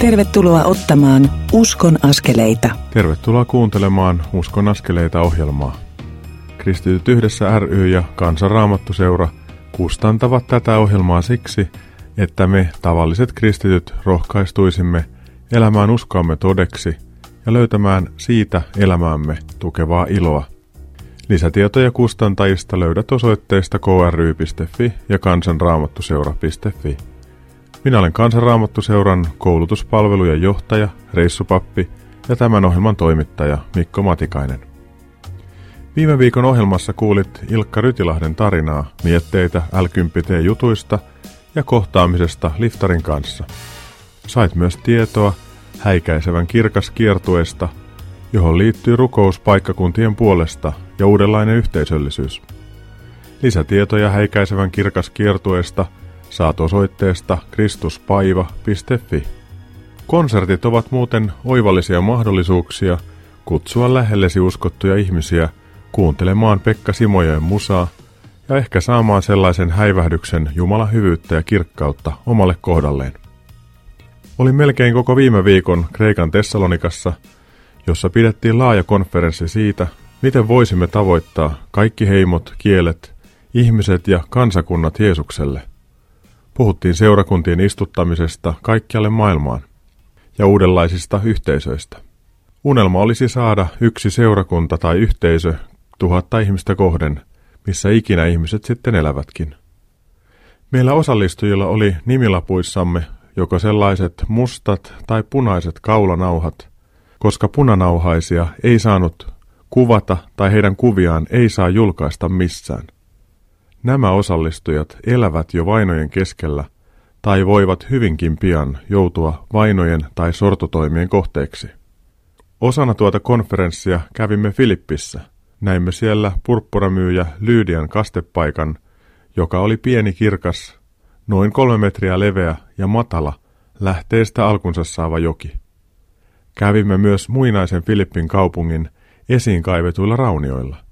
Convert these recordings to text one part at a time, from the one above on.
Tervetuloa ottamaan Uskon askeleita. Tervetuloa kuuntelemaan Uskon askeleita ohjelmaa. Kristityt yhdessä ry ja Kansanraamattuseura kustantavat tätä ohjelmaa siksi, että me tavalliset kristityt rohkaistuisimme elämään uskoamme todeksi ja löytämään siitä elämäämme tukevaa iloa. Lisätietoja kustantajista löydät osoitteista kry.fi ja kansanraamattuseura.fi. Minä olen Kansanraamattuseuran koulutuspalvelujen johtaja, reissupappi ja tämän ohjelman toimittaja Mikko Matikainen. Viime viikon ohjelmassa kuulit Ilkka Rytilahden tarinaa, mietteitä l jutuista ja kohtaamisesta liftarin kanssa. Sait myös tietoa häikäisevän kirkas kiertueesta, johon liittyy rukous paikkakuntien puolesta ja uudenlainen yhteisöllisyys. Lisätietoja häikäisevän kirkas kiertueesta – saat osoitteesta kristuspaiva.fi. Konsertit ovat muuten oivallisia mahdollisuuksia kutsua lähellesi uskottuja ihmisiä kuuntelemaan Pekka Simojen musaa ja ehkä saamaan sellaisen häivähdyksen Jumalan hyvyyttä ja kirkkautta omalle kohdalleen. Oli melkein koko viime viikon Kreikan Tessalonikassa, jossa pidettiin laaja konferenssi siitä, miten voisimme tavoittaa kaikki heimot, kielet, ihmiset ja kansakunnat Jeesukselle. Puhuttiin seurakuntien istuttamisesta kaikkialle maailmaan ja uudenlaisista yhteisöistä. Unelma olisi saada yksi seurakunta tai yhteisö tuhatta ihmistä kohden, missä ikinä ihmiset sitten elävätkin. Meillä osallistujilla oli nimilapuissamme joko sellaiset mustat tai punaiset kaulanauhat, koska punanauhaisia ei saanut kuvata tai heidän kuviaan ei saa julkaista missään – Nämä osallistujat elävät jo vainojen keskellä tai voivat hyvinkin pian joutua vainojen tai sortotoimien kohteeksi. Osana tuota konferenssia kävimme Filippissä. Näimme siellä purppuramyyjä Lyydian kastepaikan, joka oli pieni kirkas, noin kolme metriä leveä ja matala, lähteestä alkunsa saava joki. Kävimme myös muinaisen Filippin kaupungin esiin kaivetuilla raunioilla –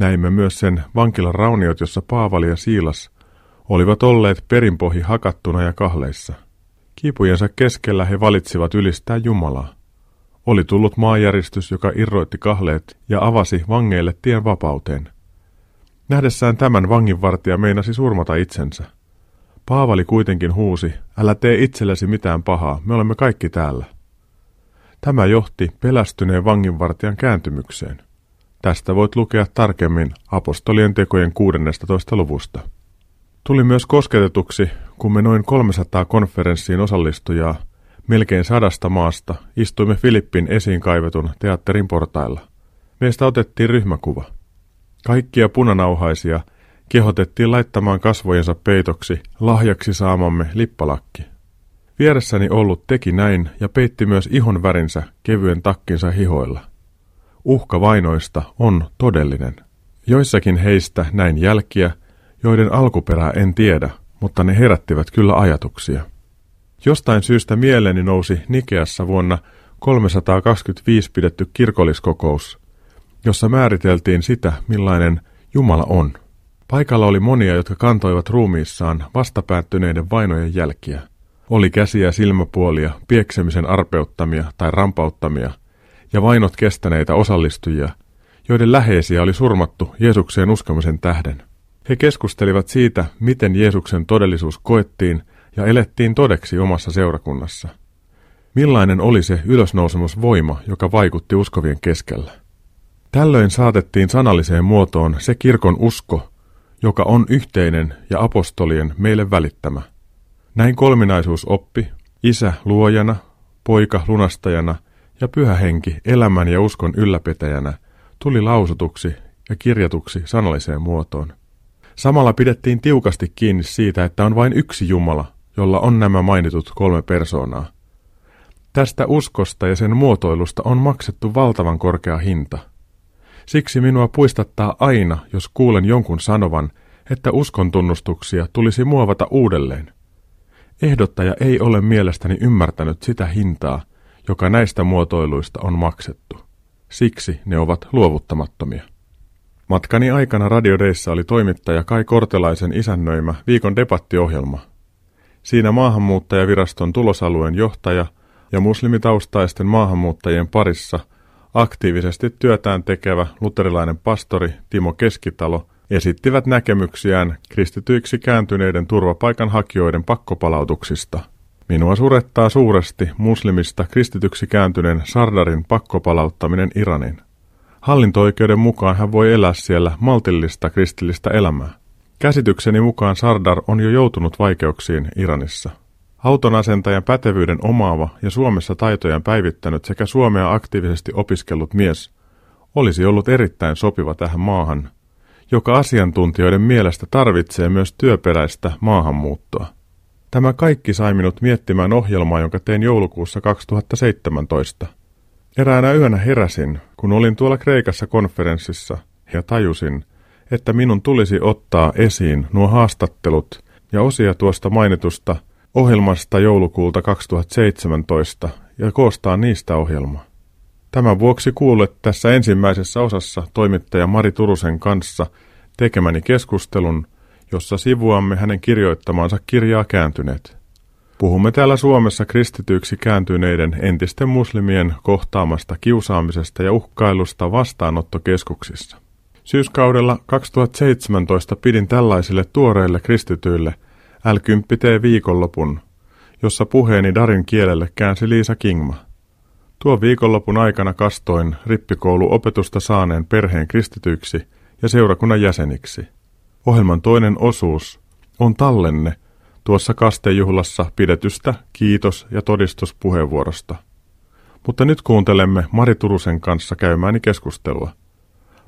Näimme myös sen vankilan rauniot, jossa Paavali ja Siilas olivat olleet perinpohji hakattuna ja kahleissa. Kipujensa keskellä he valitsivat ylistää Jumalaa. Oli tullut maanjäristys, joka irroitti kahleet ja avasi vangeille tien vapauteen. Nähdessään tämän vanginvartija meinasi surmata itsensä. Paavali kuitenkin huusi, älä tee itsellesi mitään pahaa, me olemme kaikki täällä. Tämä johti pelästyneen vanginvartijan kääntymykseen. Tästä voit lukea tarkemmin apostolien tekojen 16. luvusta. Tuli myös kosketetuksi, kun me noin 300 konferenssiin osallistujaa melkein sadasta maasta istuimme Filippin esiin kaivetun teatterin portailla. Meistä otettiin ryhmäkuva. Kaikkia punanauhaisia kehotettiin laittamaan kasvojensa peitoksi lahjaksi saamamme lippalakki. Vieressäni ollut teki näin ja peitti myös ihon värinsä kevyen takkinsa hihoilla. Uhka vainoista on todellinen. Joissakin heistä näin jälkiä, joiden alkuperää en tiedä, mutta ne herättivät kyllä ajatuksia. Jostain syystä mieleeni nousi Nikeassa vuonna 325 pidetty kirkolliskokous, jossa määriteltiin sitä, millainen Jumala on. Paikalla oli monia, jotka kantoivat ruumiissaan vastapäättyneiden vainojen jälkiä. Oli käsiä, silmäpuolia, pieksemisen arpeuttamia tai rampauttamia, ja vainot kestäneitä osallistujia, joiden läheisiä oli surmattu Jeesukseen uskomisen tähden. He keskustelivat siitä, miten Jeesuksen todellisuus koettiin ja elettiin todeksi omassa seurakunnassa. Millainen oli se ylösnousemusvoima, joka vaikutti uskovien keskellä? Tällöin saatettiin sanalliseen muotoon se kirkon usko, joka on yhteinen ja apostolien meille välittämä. Näin kolminaisuus oppi, isä luojana, poika lunastajana – ja pyhä henki elämän ja uskon ylläpitäjänä tuli lausutuksi ja kirjatuksi sanalliseen muotoon. Samalla pidettiin tiukasti kiinni siitä, että on vain yksi Jumala, jolla on nämä mainitut kolme persoonaa. Tästä uskosta ja sen muotoilusta on maksettu valtavan korkea hinta. Siksi minua puistattaa aina, jos kuulen jonkun sanovan, että uskon tunnustuksia tulisi muovata uudelleen. Ehdottaja ei ole mielestäni ymmärtänyt sitä hintaa, joka näistä muotoiluista on maksettu. Siksi ne ovat luovuttamattomia. Matkani aikana radiodeissa oli toimittaja Kai Kortelaisen isännöimä viikon debattiohjelma. Siinä maahanmuuttajaviraston tulosalueen johtaja ja muslimitaustaisten maahanmuuttajien parissa aktiivisesti työtään tekevä luterilainen pastori Timo Keskitalo esittivät näkemyksiään kristityiksi kääntyneiden turvapaikanhakijoiden pakkopalautuksista. Minua surettaa suuresti muslimista kristityksi kääntyneen Sardarin pakkopalauttaminen Iranin. Hallinto-oikeuden mukaan hän voi elää siellä maltillista kristillistä elämää. Käsitykseni mukaan Sardar on jo joutunut vaikeuksiin Iranissa. Autonasentajan pätevyyden omaava ja Suomessa taitojen päivittänyt sekä Suomea aktiivisesti opiskellut mies olisi ollut erittäin sopiva tähän maahan, joka asiantuntijoiden mielestä tarvitsee myös työperäistä maahanmuuttoa. Tämä kaikki sai minut miettimään ohjelmaa, jonka tein joulukuussa 2017. Eräänä yönä heräsin, kun olin tuolla Kreikassa konferenssissa ja tajusin, että minun tulisi ottaa esiin nuo haastattelut ja osia tuosta mainitusta ohjelmasta joulukuulta 2017 ja koostaa niistä ohjelma. Tämän vuoksi kuulet tässä ensimmäisessä osassa toimittaja Mari Turusen kanssa tekemäni keskustelun, jossa sivuamme hänen kirjoittamaansa kirjaa kääntyneet. Puhumme täällä Suomessa kristityiksi kääntyneiden entisten muslimien kohtaamasta kiusaamisesta ja uhkailusta vastaanottokeskuksissa. Syyskaudella 2017 pidin tällaisille tuoreille kristityille L10T viikonlopun, jossa puheeni Darin kielelle käänsi Liisa Kingma. Tuo viikonlopun aikana kastoin rippikouluopetusta saaneen perheen kristityiksi ja seurakunnan jäseniksi. Ohjelman toinen osuus on tallenne tuossa kastejuhlassa pidetystä kiitos- ja todistuspuheenvuorosta. Mutta nyt kuuntelemme Mari Turusen kanssa käymääni keskustelua.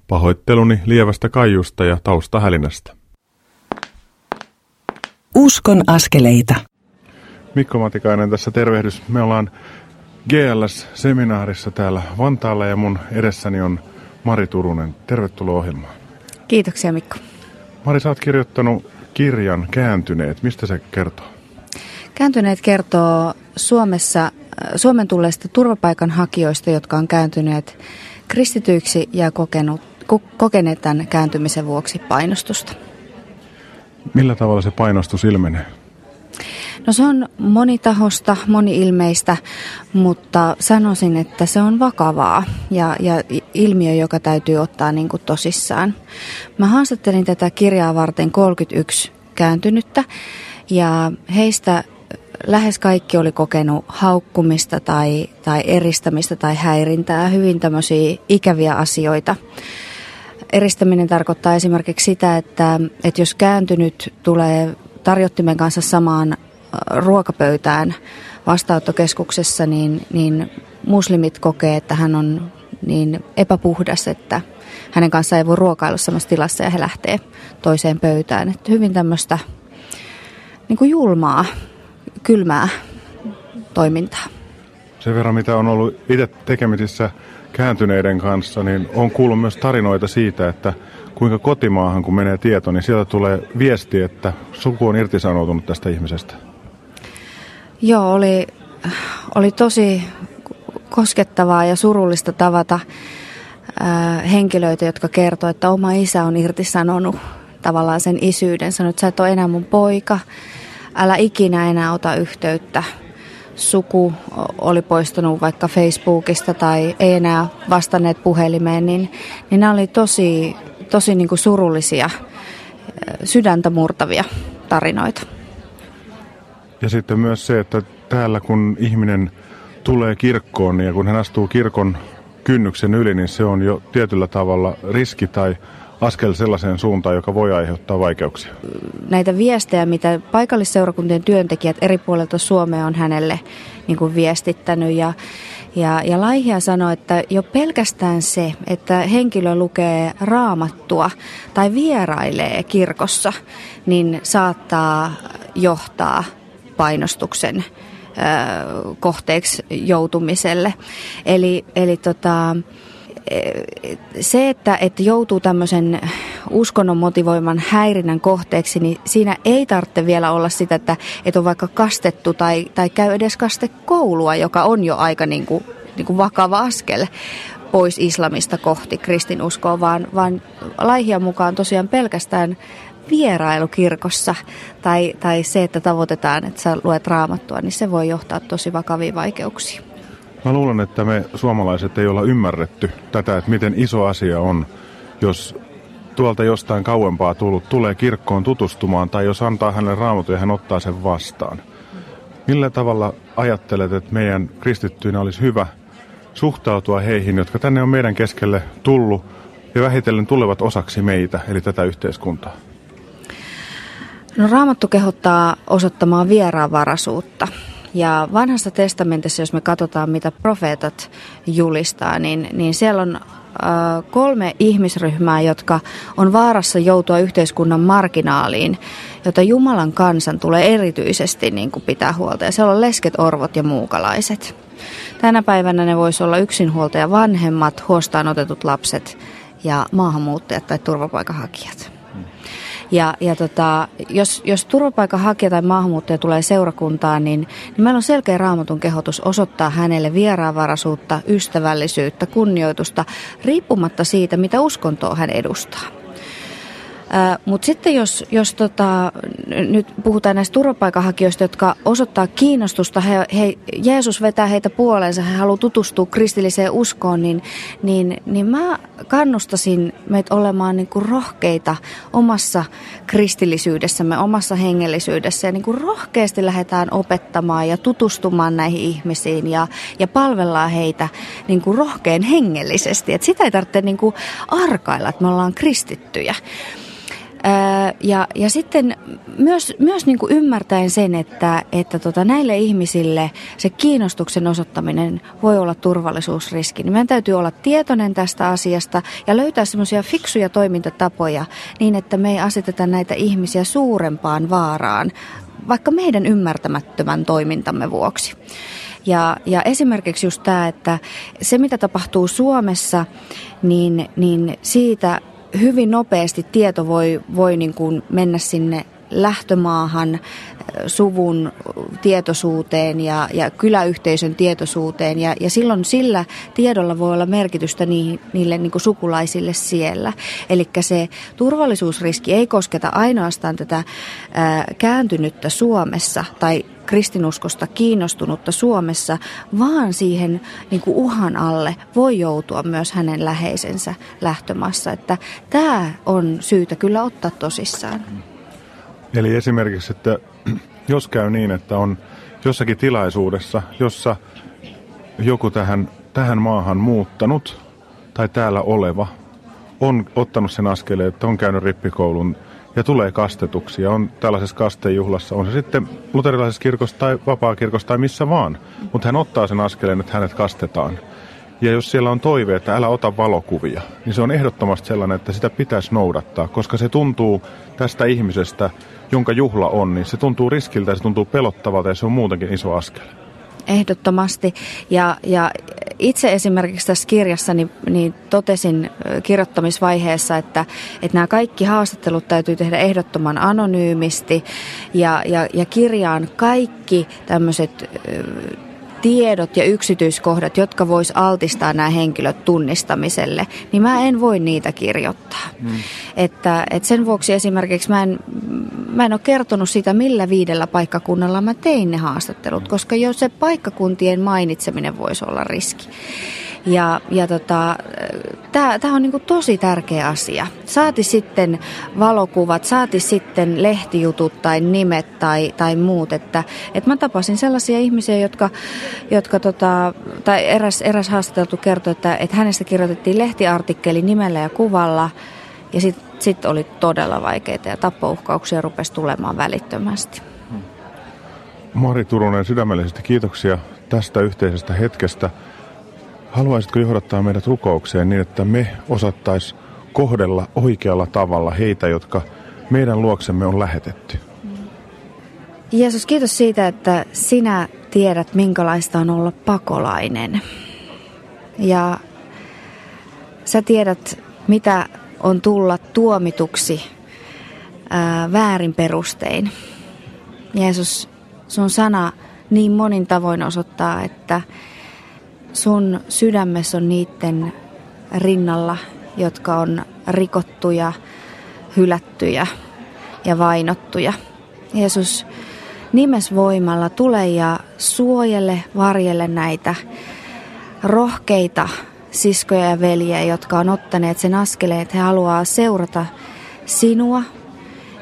Pahoitteluni lievästä kaiusta ja taustahälinästä. Uskon askeleita. Mikko Matikainen tässä tervehdys. Me ollaan GLS-seminaarissa täällä Vantaalla ja mun edessäni on Mari Turunen. Tervetuloa ohjelmaan. Kiitoksia Mikko. Mari, sä oot kirjoittanut kirjan Kääntyneet. Mistä se kertoo? Kääntyneet kertoo Suomessa, äh, Suomen tulleista turvapaikanhakijoista, jotka on kääntyneet kristityiksi ja kokenut, kokeneet tämän kääntymisen vuoksi painostusta. Millä tavalla se painostus ilmenee? No se on monitahosta, moni-ilmeistä, mutta sanoisin, että se on vakavaa ja, ja ilmiö, joka täytyy ottaa niin kuin tosissaan. Mä haastattelin tätä kirjaa varten 31 kääntynyttä ja heistä lähes kaikki oli kokenut haukkumista tai, tai eristämistä tai häirintää, hyvin tämmöisiä ikäviä asioita. Eristäminen tarkoittaa esimerkiksi sitä, että, että jos kääntynyt tulee tarjottimen kanssa samaan ruokapöytään vastaanottokeskuksessa, niin, niin muslimit kokee, että hän on niin epäpuhdas, että hänen kanssaan ei voi ruokailla samassa tilassa ja he lähtee toiseen pöytään. Että hyvin tämmöistä niin kuin julmaa, kylmää toimintaa. Sen verran, mitä on ollut itse tekemisissä kääntyneiden kanssa, niin on kuullut myös tarinoita siitä, että kuinka kotimaahan, kun menee tieto, niin sieltä tulee viesti, että suku on irtisanoutunut tästä ihmisestä. Joo, oli, oli tosi koskettavaa ja surullista tavata henkilöitä, jotka kertovat, että oma isä on irtisanonut tavallaan sen isyyden. Sanoi, että sä et ole enää mun poika, älä ikinä enää ota yhteyttä. Suku oli poistunut vaikka Facebookista tai ei enää vastanneet puhelimeen, niin, niin nämä oli tosi, tosi niin kuin surullisia, sydäntä murtavia tarinoita. Ja sitten myös se, että täällä kun ihminen tulee kirkkoon ja kun hän astuu kirkon kynnyksen yli, niin se on jo tietyllä tavalla riski tai askel sellaiseen suuntaan, joka voi aiheuttaa vaikeuksia. Näitä viestejä, mitä paikallisseurakuntien työntekijät eri puolilta Suomea on hänelle niin kuin viestittänyt ja ja, ja Laihia sanoi, että jo pelkästään se, että henkilö lukee raamattua tai vierailee kirkossa, niin saattaa johtaa painostuksen kohteeksi joutumiselle. Eli, eli tota, se, että, että joutuu tämmöisen uskonnon motivoiman häirinnän kohteeksi, niin siinä ei tarvitse vielä olla sitä, että, että on vaikka kastettu tai, tai käy edes kastekoulua, joka on jo aika niin kuin, niin kuin vakava askel pois islamista kohti kristinuskoa, vaan, vaan laihia mukaan tosiaan pelkästään vierailu kirkossa tai, tai se, että tavoitetaan, että sä luet raamattua, niin se voi johtaa tosi vakaviin vaikeuksiin. Mä luulen, että me suomalaiset ei olla ymmärretty tätä, että miten iso asia on, jos tuolta jostain kauempaa tullut tulee kirkkoon tutustumaan tai jos antaa hänelle raamatun ja hän ottaa sen vastaan. Millä tavalla ajattelet, että meidän kristittyinä olisi hyvä suhtautua heihin, jotka tänne on meidän keskelle tullut ja vähitellen tulevat osaksi meitä, eli tätä yhteiskuntaa? No Raamattu kehottaa osoittamaan vieraanvaraisuutta. Ja vanhassa testamentissa, jos me katsotaan, mitä profeetat julistaa, niin, niin siellä on kolme ihmisryhmää, jotka on vaarassa joutua yhteiskunnan marginaaliin, jota Jumalan kansan tulee erityisesti niin kuin pitää huolta. Ja siellä on lesket, orvot ja muukalaiset. Tänä päivänä ne voisi olla yksinhuoltaja vanhemmat, huostaan otetut lapset ja maahanmuuttajat tai turvapaikanhakijat. Ja, ja tota, jos, jos turvapaikanhakija tai maahanmuuttaja tulee seurakuntaan, niin, niin meillä on selkeä raamatun kehotus osoittaa hänelle vieraanvaraisuutta, ystävällisyyttä, kunnioitusta, riippumatta siitä, mitä uskontoa hän edustaa. Mutta sitten jos, jos tota, nyt puhutaan näistä turvapaikanhakijoista, jotka osoittaa kiinnostusta, he, he, Jeesus vetää heitä puoleensa, he haluavat tutustua kristilliseen uskoon, niin, niin, niin mä kannustasin meitä olemaan niin kuin rohkeita omassa kristillisyydessämme, omassa hengellisyydessä ja niin kuin rohkeasti lähdetään opettamaan ja tutustumaan näihin ihmisiin ja, ja palvellaan heitä niin kuin rohkein hengellisesti. Et sitä ei tarvitse niin kuin arkailla, että me ollaan kristittyjä. Ja, ja sitten myös, myös niin kuin ymmärtäen sen, että, että tota, näille ihmisille se kiinnostuksen osoittaminen voi olla turvallisuusriski, niin meidän täytyy olla tietoinen tästä asiasta ja löytää semmoisia fiksuja toimintatapoja niin, että me ei aseteta näitä ihmisiä suurempaan vaaraan, vaikka meidän ymmärtämättömän toimintamme vuoksi. Ja, ja esimerkiksi just tämä, että se mitä tapahtuu Suomessa, niin, niin siitä hyvin nopeasti tieto voi, voi niin kuin mennä sinne lähtömaahan, suvun tietoisuuteen ja, ja kyläyhteisön tietoisuuteen. Ja, ja silloin sillä tiedolla voi olla merkitystä niille, niille niin kuin sukulaisille siellä. Eli se turvallisuusriski ei kosketa ainoastaan tätä ää, kääntynyttä Suomessa tai kristinuskosta kiinnostunutta Suomessa, vaan siihen niin kuin uhan alle voi joutua myös hänen läheisensä lähtömaassa. Että tämä on syytä kyllä ottaa tosissaan. Eli esimerkiksi, että jos käy niin, että on jossakin tilaisuudessa, jossa joku tähän, tähän maahan muuttanut tai täällä oleva on ottanut sen askeleen, että on käynyt rippikoulun ja tulee kastetuksi ja on tällaisessa kastejuhlassa, on se sitten luterilaisessa kirkossa tai vapaakirkossa tai missä vaan, mutta hän ottaa sen askeleen, että hänet kastetaan. Ja jos siellä on toive, että älä ota valokuvia, niin se on ehdottomasti sellainen, että sitä pitäisi noudattaa, koska se tuntuu tästä ihmisestä, jonka juhla on, niin se tuntuu riskiltä se tuntuu pelottavalta ja se on muutenkin iso askel. Ehdottomasti. Ja, ja itse esimerkiksi tässä kirjassa niin, niin totesin kirjoittamisvaiheessa, että, että nämä kaikki haastattelut täytyy tehdä ehdottoman anonyymisti ja, ja, ja kirjaan kaikki tämmöiset tiedot ja yksityiskohdat, jotka vois altistaa nämä henkilöt tunnistamiselle, niin mä en voi niitä kirjoittaa. Mm. Että, että sen vuoksi esimerkiksi mä en, mä en ole kertonut sitä, millä viidellä paikkakunnalla mä tein ne haastattelut, koska jo se paikkakuntien mainitseminen voisi olla riski. Ja, ja tota, tämä on niinku tosi tärkeä asia. Saati sitten valokuvat, saati sitten lehtijutut tai nimet tai, tai muut. Että, et mä tapasin sellaisia ihmisiä, jotka, jotka tota, tai eräs, eräs haastateltu kertoi, että, että hänestä kirjoitettiin lehtiartikkeli nimellä ja kuvalla. Ja sitten sit oli todella vaikeita ja tappouhkauksia rupesi tulemaan välittömästi. Mari Turunen, sydämellisesti kiitoksia tästä yhteisestä hetkestä. Haluaisitko johdattaa meidät rukoukseen niin, että me osattaisi kohdella oikealla tavalla heitä, jotka meidän luoksemme on lähetetty? Jeesus, kiitos siitä, että sinä tiedät, minkälaista on olla pakolainen. Ja sä tiedät, mitä on tulla tuomituksi ää, väärin perustein. Jeesus, sun sana niin monin tavoin osoittaa, että sun sydämessä on niiden rinnalla, jotka on rikottuja, hylättyjä, ja vainottuja. Jeesus nimesvoimalla tule ja suojele, varjelle näitä rohkeita siskoja ja veljiä, jotka on ottaneet sen askeleen, että he haluaa seurata sinua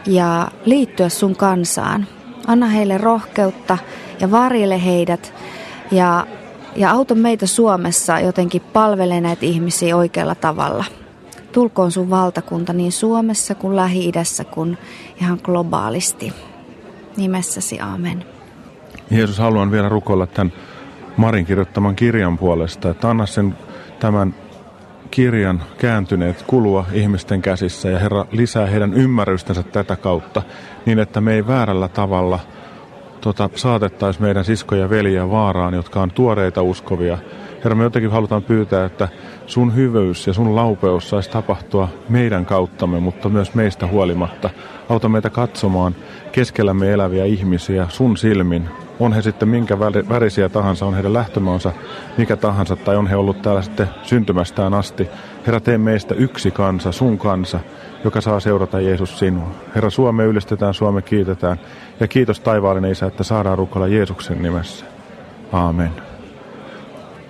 ja liittyä sun kansaan. Anna heille rohkeutta ja varjele heidät ja, ja auta meitä Suomessa jotenkin palvele näitä ihmisiä oikealla tavalla. Tulkoon sun valtakunta niin Suomessa kuin Lähi-idässä kuin ihan globaalisti. Nimessäsi, amen. Jeesus, haluan vielä rukoilla tämän Marin kirjoittaman kirjan puolesta, että anna sen tämän kirjan kääntyneet kulua ihmisten käsissä ja Herra lisää heidän ymmärrystänsä tätä kautta niin, että me ei väärällä tavalla tota, saatettaisi meidän siskoja ja veljiä vaaraan, jotka on tuoreita uskovia. Herra, me jotenkin halutaan pyytää, että sun hyvyys ja sun laupeus saisi tapahtua meidän kauttamme, mutta myös meistä huolimatta. Auta meitä katsomaan keskellämme eläviä ihmisiä sun silmin, on he sitten minkä värisiä tahansa, on heidän lähtömaansa mikä tahansa, tai on he ollut täällä sitten syntymästään asti. Herra, tee meistä yksi kansa, sun kansa, joka saa seurata Jeesus sinua. Herra, Suome ylistetään, Suome kiitetään. Ja kiitos taivaallinen Isä, että saadaan rukoilla Jeesuksen nimessä. Aamen.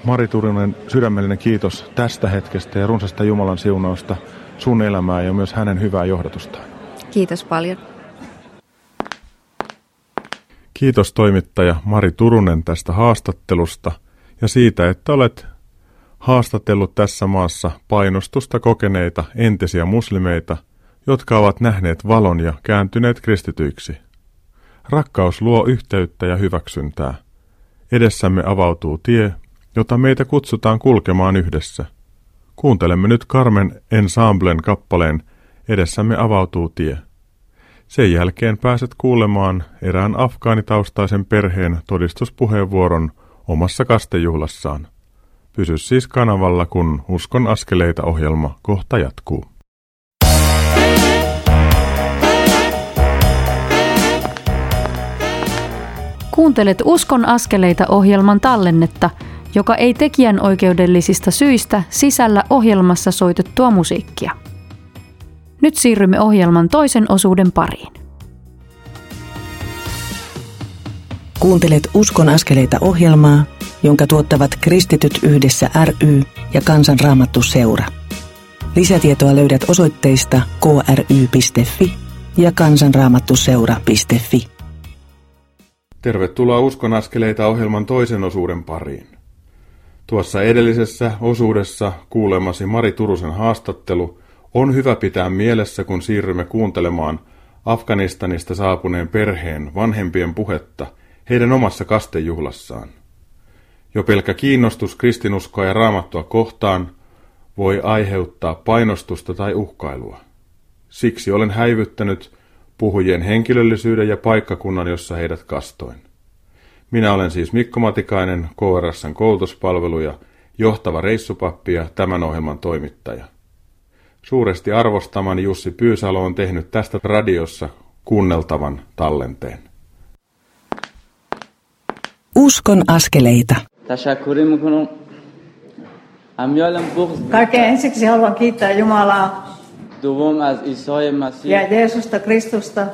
Mari Turunen, sydämellinen kiitos tästä hetkestä ja runsasta Jumalan siunausta sun elämää ja myös hänen hyvää johdatustaan. Kiitos paljon. Kiitos toimittaja Mari Turunen tästä haastattelusta ja siitä, että olet haastatellut tässä maassa painostusta kokeneita entisiä muslimeita, jotka ovat nähneet valon ja kääntyneet kristityiksi. Rakkaus luo yhteyttä ja hyväksyntää. Edessämme avautuu tie, jota meitä kutsutaan kulkemaan yhdessä. Kuuntelemme nyt Carmen Ensemblen kappaleen Edessämme avautuu tie. Sen jälkeen pääset kuulemaan erään afgaanitaustaisen perheen todistuspuheenvuoron omassa kastejuhlassaan. Pysy siis kanavalla, kun Uskon askeleita ohjelma kohta jatkuu. Kuuntelet Uskon askeleita ohjelman tallennetta, joka ei tekijän oikeudellisista syistä sisällä ohjelmassa soitettua musiikkia. Nyt siirrymme ohjelman toisen osuuden pariin. Kuuntelet Uskon askeleita ohjelmaa, jonka tuottavat Kristityt yhdessä ry ja Kansanraamattu seura. Lisätietoa löydät osoitteista kry.fi ja kansanraamattuseura.fi. Tervetuloa Uskon askeleita ohjelman toisen osuuden pariin. Tuossa edellisessä osuudessa kuulemasi Mari Turusen haastattelu on hyvä pitää mielessä, kun siirrymme kuuntelemaan Afganistanista saapuneen perheen vanhempien puhetta heidän omassa kastejuhlassaan. Jo pelkkä kiinnostus kristinuskoa ja raamattua kohtaan voi aiheuttaa painostusta tai uhkailua. Siksi olen häivyttänyt puhujien henkilöllisyyden ja paikkakunnan, jossa heidät kastoin. Minä olen siis Mikko Matikainen, KRSn koulutuspalveluja, johtava reissupappi ja tämän ohjelman toimittaja. Suuresti arvostamani Jussi Pyysalo on tehnyt tästä radiossa kuunneltavan tallenteen. Uskon askeleita. Kaikkein ensiksi haluan kiittää Jumalaa ja Jeesusta Kristusta.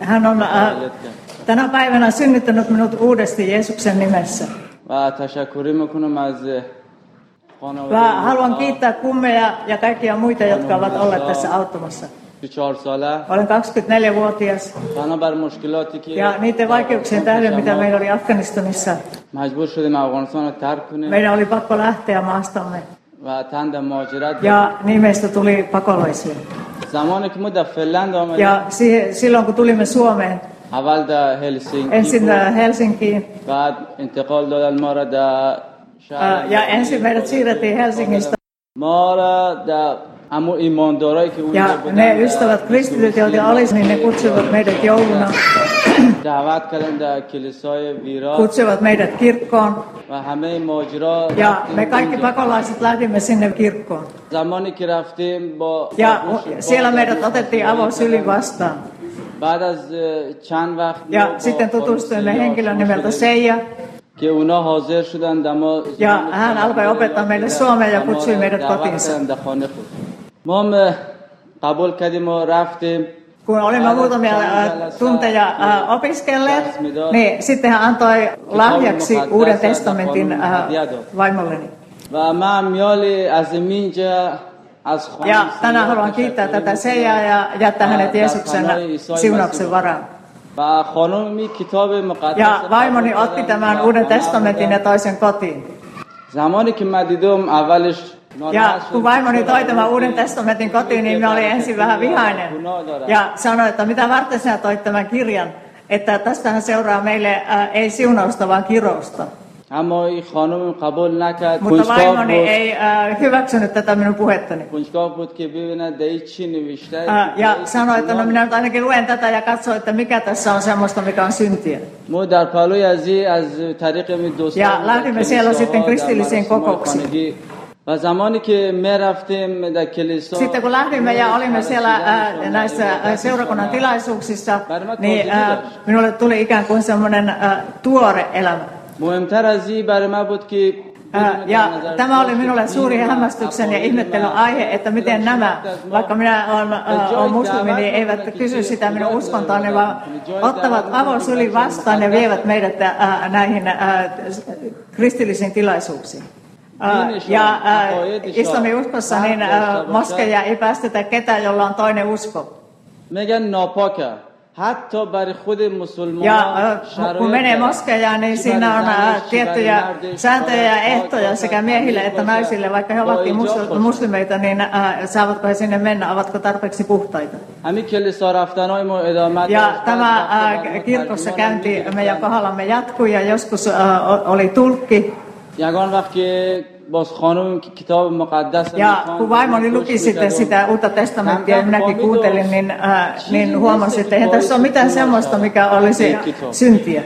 Hän on äh, tänä päivänä synnyttänyt minut uudesti Jeesuksen nimessä. Mä haluan kiittää kummeja ja kaikkia muita, jotka ovat olleet tässä auttamassa. Olen 24-vuotias. Ja niiden vaikeuksien tähden, mitä meillä oli Afganistanissa, meidän oli pakko lähteä maastamme. Ja niin meistä tuli pakolaisia. Ja siihen, silloin kun tulimme Suomeen, ensin Helsinkiin, ja ensin meidät siirrettiin Helsingistä. Ja ne ystävät kristityt, joita olisi, niin ne kutsuivat meidät jouluna. kutsuivat meidät kirkkoon. Ja me kaikki pakolaiset lähdimme sinne kirkkoon. Ja siellä meidät otettiin avosyli vastaan. Ja sitten tutustuimme henkilön nimeltä Seija. Ja hän alkoi opettaa meille suomea ja kutsui meidät kotiinsa. قبول کردیم و رفتیم kun olimme muutamia tunteja opiskelleet, niin sitten hän antoi lahjaksi Uuden testamentin vaimolleni. Ja tänään haluan kiittää tätä Seijaa ja jättää hänet Jeesuksen siunauksen varaan. Ja vaimoni otti tämän Uuden testamentin ja toisen kotiin. Ja kun vaimoni toi tämän Uuden testamentin kotiin, niin minä olin ensin vähän vihainen. Ja sanoin, että mitä varten sinä toit tämän kirjan, että tästähän seuraa meille äh, ei siunausta, vaan kirousta. Mutta vaimoni ei äh, hyväksynyt tätä minun puhettani. Äh, ja sanoi, että no minä nyt ainakin luen tätä ja katsoin, että mikä tässä on semmoista, mikä on syntiä. Ja lähdimme siellä sitten kristillisiin kokouksiin. Sitten kun lähdimme ja olimme siellä äh, näissä äh, seurakunnan tilaisuuksissa, niin äh, minulle tuli ikään kuin semmoinen äh, tuore elämä. Äh, ja tämä oli minulle suuri hämmästyksen ja ihmettelyn aihe, että miten nämä, vaikka minä olen, olen muslimi, niin eivät kysy sitä minun uskontoani, vaan ottavat avosylin vastaan ja vievät meidät näihin kristillisiin tilaisuuksiin. Uh, ja uh, islami uskossa niin moskeja ei päästetä ketään, jolla on toinen usko. Ja uh, kun menee moskejaan, niin siinä on tiettyjä sääntöjä ja ehtoja sekä miehille että naisille, vaikka he ovatkin muslimeita, niin saavatko he sinne mennä, ovatko tarpeeksi puhtaita. Ja tämä kirkossa käynti meidän kohdallamme jatkui ja joskus oli tulkki, ja kun vaimoni luki sitten sitä uutta testamenttia ja minäkin kuuntelin, niin, äh, niin huomasin, että eihän tässä ole mitään semmoista, mikä olisi syntiä.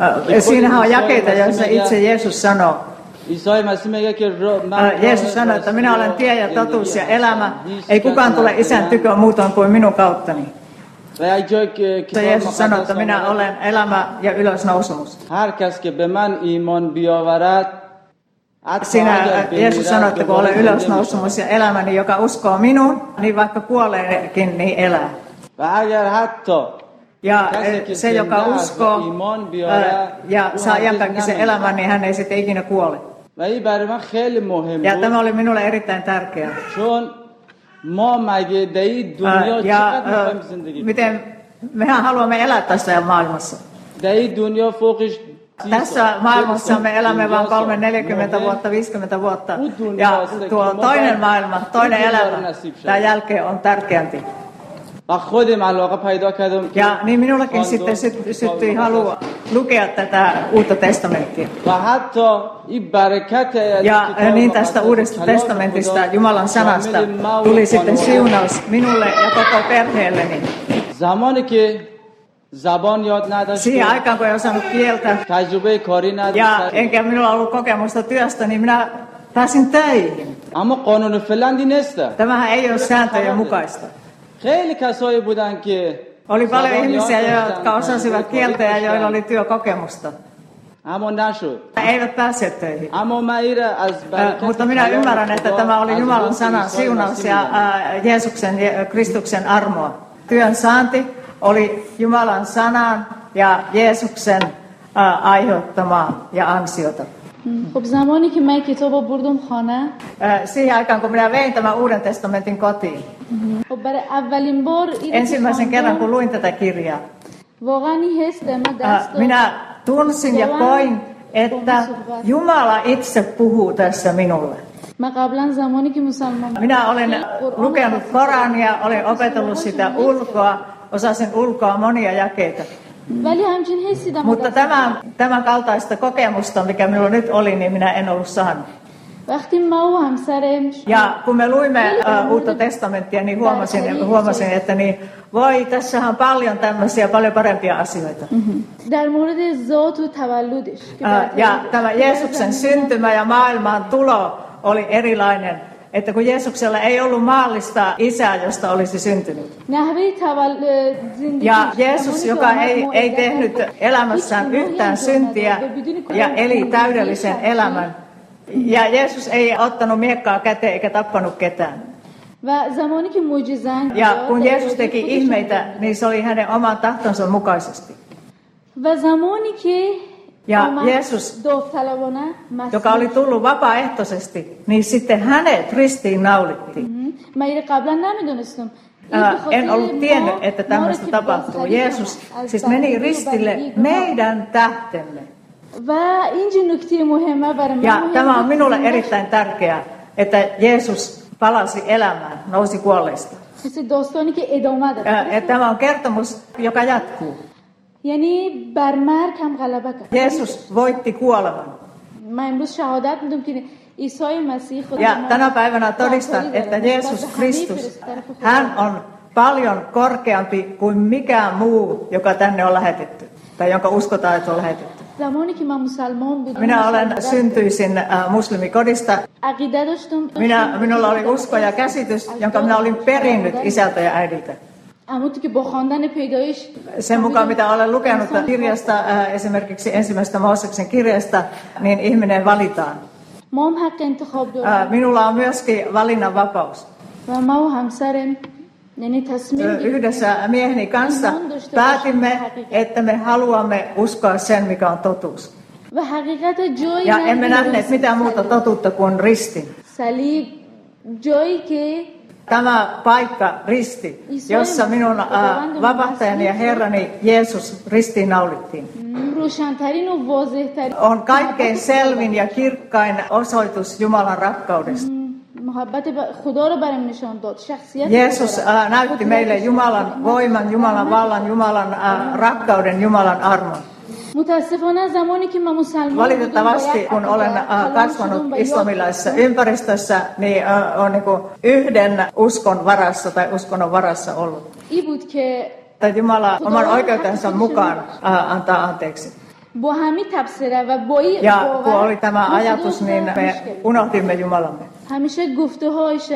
Äh, siinähän on jakeita, joissa itse Jeesus sanoo, äh, Jeesus sanoi, että minä olen tie ja totuus ja elämä. Ei kukaan tule isän tykö muutoin kuin minun kauttani. Mutta Jeesus sanoi, että minä olen elämä ja ylösnousemus. Sinä, Jeesus sanoi, että kun olen ylösnousemus ja elämä, niin joka uskoo minuun, niin vaikka kuoleekin, niin elää. Ja se, joka uskoo ja saa iankaikkisen elämän, niin hän ei sitten ikinä kuole. Ja tämä oli minulle erittäin tärkeää. Maa mage dei dünya ja, zindagi. Miten mehän haluamme elää tässä maailmassa. Dei dünya fokus tässä maailmassa me elämme vain 30-40 vuotta, 50 vuotta. Ja tuo toinen maailma, toinen elämä, tämä jälkeen on tärkeämpi. Ja niin minullakin sitten syttyi halua lukea tätä uutta testamenttia. Ja niin tästä uudesta testamentista, Jumalan sanasta, tuli sitten siunaus minulle ja koko perheelleni. Siihen aikaan, kun ei osannut kieltä ja enkä minulla ollut kokemusta työstä, niin minä pääsin töihin. Tämähän ei ole sääntöjen mukaista. خیلی کسایی بودن که oli paljon ihmisiä, jotka osasivat kieltä ja joilla oli työkokemusta. Amon Eivät päässeet töihin. Mutta minä ymmärrän, että tämä oli Jumalan sanan siunaus ja Jeesuksen Jeesuksen, Kristuksen armoa. Työn saanti oli Jumalan sanan ja Jeesuksen aiheuttamaa ja ansiota. خب زمانی که من کتاب بردم خانه siihen aikaan kun minä vein tämän Uuden testamentin kotiin. خب برای اولین بار ensimmäisen kerran kun luin tätä kirjaa. واقعا این حس در من دست minä tunsin ja koin, että Jumala itse puhuu tässä minulle. Mä قبلا زمانی که مسلمان Minä olen lukenut Korania, olen opetellut sitä ulkoa, osasin ulkoa monia jakeita. Mutta tämän, tämän kaltaista kokemusta, mikä minulla nyt oli, niin minä en ollut saanut. Ja kun me luimme uh, uutta testamenttia, niin huomasin, huomasin että niin, voi, tässä on paljon tämmöisiä, paljon parempia asioita. Uh, ja tämä Jeesuksen syntymä ja maailmaan tulo oli erilainen että kun Jeesuksella ei ollut maallista isää, josta olisi syntynyt. Ja Jeesus, joka ei, ei tehnyt elämässään yhtään syntiä ja eli täydellisen elämän, Ja Jeesus ei ottanut miekkaa käteen eikä tappanut ketään. و زمانی که معجزه Ja kun Jeesus teki ihmeitä, niin se oli hänen oman tahtonsa mukaisesti. و زمانی که ja Jeesus, joka oli tullut vapaaehtoisesti, niin sitten hänet ristiin naulittiin. Mm-hmm. En ollut tiennyt, että tämmöistä tapahtuu. Jeesus siis meni ristille meidän tähtemme. Ja tämä on minulle erittäin tärkeää, että Jeesus palasi elämään, nousi kuolleista. Ja tämä on kertomus, joka jatkuu. یعنی بر مرگ هم غلبه کرد Jeesus voitti kuoleman. من امروز شهادت میدم که عیسی مسیح خدا Ja من tänä päivänä برتری todistan, داره. että نسبت Jeesus به همه Kristus, فرشته‌های خدا. hän on paljon korkeampi kuin mikään muu, joka tänne on lähetetty. Tai jonka uskotaan, että on lähetetty. زمانی که من مسلمان بودم Minä olen مسلمان syntyisin äh, muslimikodista. عقیده داشتم Minä, minulla oli usko ja käsitys, jonka minä olin perinnyt isältä ja äidiltä. Ammattikin bohondan peidoish. Sen mukaan, mitä olen lukenut kirjasta, äh, esimerkiksi ensimmäistä Mooseksen kirjasta, niin ihminen valitaan. Äh, minulla on myöskin valinnanvapaus. Äh, yhdessä mieheni kanssa päätimme, että me haluamme uskoa sen, mikä on totuus. Ja emme nähneet mitään muuta totuutta kuin ristin tämä paikka, risti, jossa minun äh, vapahtajani ja Herrani Jeesus ristiinnaulittiin. On kaikkein selvin ja kirkkain osoitus Jumalan rakkaudesta. Jeesus äh, näytti meille Jumalan voiman, Jumalan vallan, Jumalan äh, rakkauden, Jumalan armon. متاسفانه زمانی که من مسلمان بودم Valitettavasti, باید kun عقیده olen äh, کلام kasvanut شدم و یاد islamilaisessa گرفتم. ympäristössä, niin äh, on niin yhden uskon varassa tai uskonnon varassa ollut. این بود که Että Jumala oman oikeutensa mukaan äh, antaa anteeksi. با همین تبصره و با این Ja باور kun oli tämä ما ajatus, خدا niin رو me فراموش کردیم. unohdimme Jumalamme. همیشه گفته هایش